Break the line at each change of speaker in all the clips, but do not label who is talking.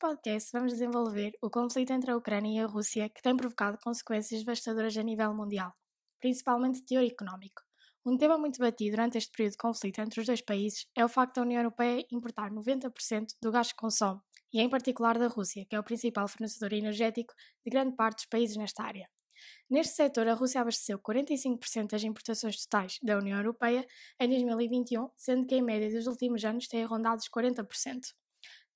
podcast, vamos desenvolver o conflito entre a Ucrânia e a Rússia que tem provocado consequências devastadoras a nível mundial, principalmente de teor económico. Um tema muito batido durante este período de conflito entre os dois países é o facto da União Europeia importar 90% do gás que consome, e em particular da Rússia, que é o principal fornecedor energético de grande parte dos países nesta área. Neste setor, a Rússia abasteceu 45% das importações totais da União Europeia em 2021, sendo que em média dos últimos anos tem rondado os 40%.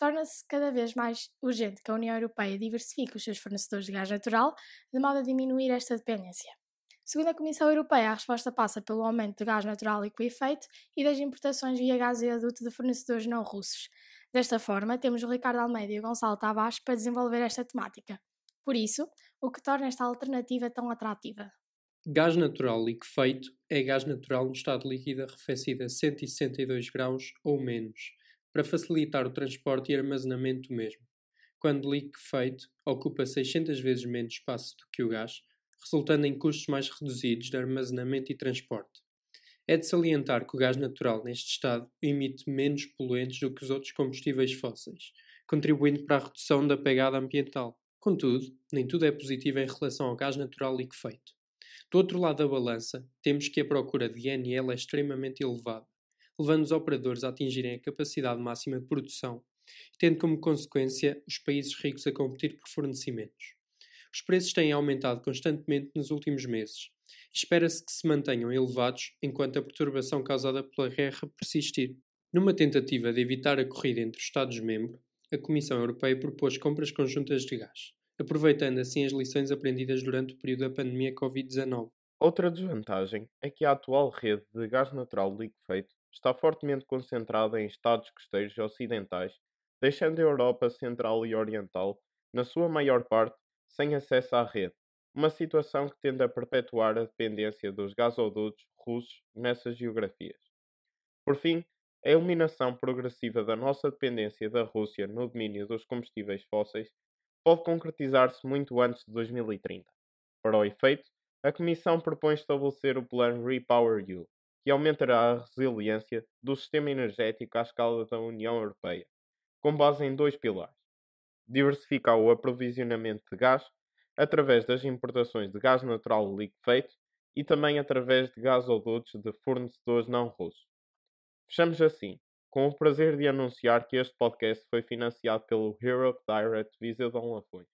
Torna-se cada vez mais urgente que a União Europeia diversifique os seus fornecedores de gás natural, de modo a diminuir esta dependência. Segundo a Comissão Europeia, a resposta passa pelo aumento de gás natural e efeito e das importações via gás e aduto de fornecedores não russos. Desta forma, temos o Ricardo Almeida e o Gonçalo Tavares para desenvolver esta temática. Por isso, o que torna esta alternativa tão atrativa?
Gás natural liquefeito é gás natural no estado líquido arrefecido a 162 graus ou menos, para facilitar o transporte e armazenamento do mesmo. Quando liquefeito, ocupa 600 vezes menos espaço do que o gás, resultando em custos mais reduzidos de armazenamento e transporte. É de salientar que o gás natural, neste estado, emite menos poluentes do que os outros combustíveis fósseis, contribuindo para a redução da pegada ambiental. Contudo, nem tudo é positivo em relação ao gás natural liquefeito. Do outro lado da balança, temos que a procura de NL é extremamente elevada, levando os operadores a atingirem a capacidade máxima de produção, tendo como consequência os países ricos a competir por fornecimentos. Os preços têm aumentado constantemente nos últimos meses. Espera-se que se mantenham elevados enquanto a perturbação causada pela guerra persistir. Numa tentativa de evitar a corrida entre os Estados-membros, a Comissão Europeia propôs compras conjuntas de gás, aproveitando assim as lições aprendidas durante o período da pandemia Covid-19.
Outra desvantagem é que a atual rede de gás natural liquefeito está fortemente concentrada em Estados costeiros ocidentais, deixando a Europa Central e Oriental, na sua maior parte, sem acesso à rede, uma situação que tende a perpetuar a dependência dos gasodutos russos nessas geografias. Por fim, a eliminação progressiva da nossa dependência da Rússia no domínio dos combustíveis fósseis pode concretizar-se muito antes de 2030. Para o efeito, a Comissão propõe estabelecer o plano REPowerEU, que aumentará a resiliência do sistema energético à escala da União Europeia, com base em dois pilares diversificar o aprovisionamento de gás através das importações de gás natural liquefeito e também através de gasodutos de fornecedores não russos. Fechamos assim, com o prazer de anunciar que este podcast foi financiado pelo Europe Direct Visa Dom Lafões.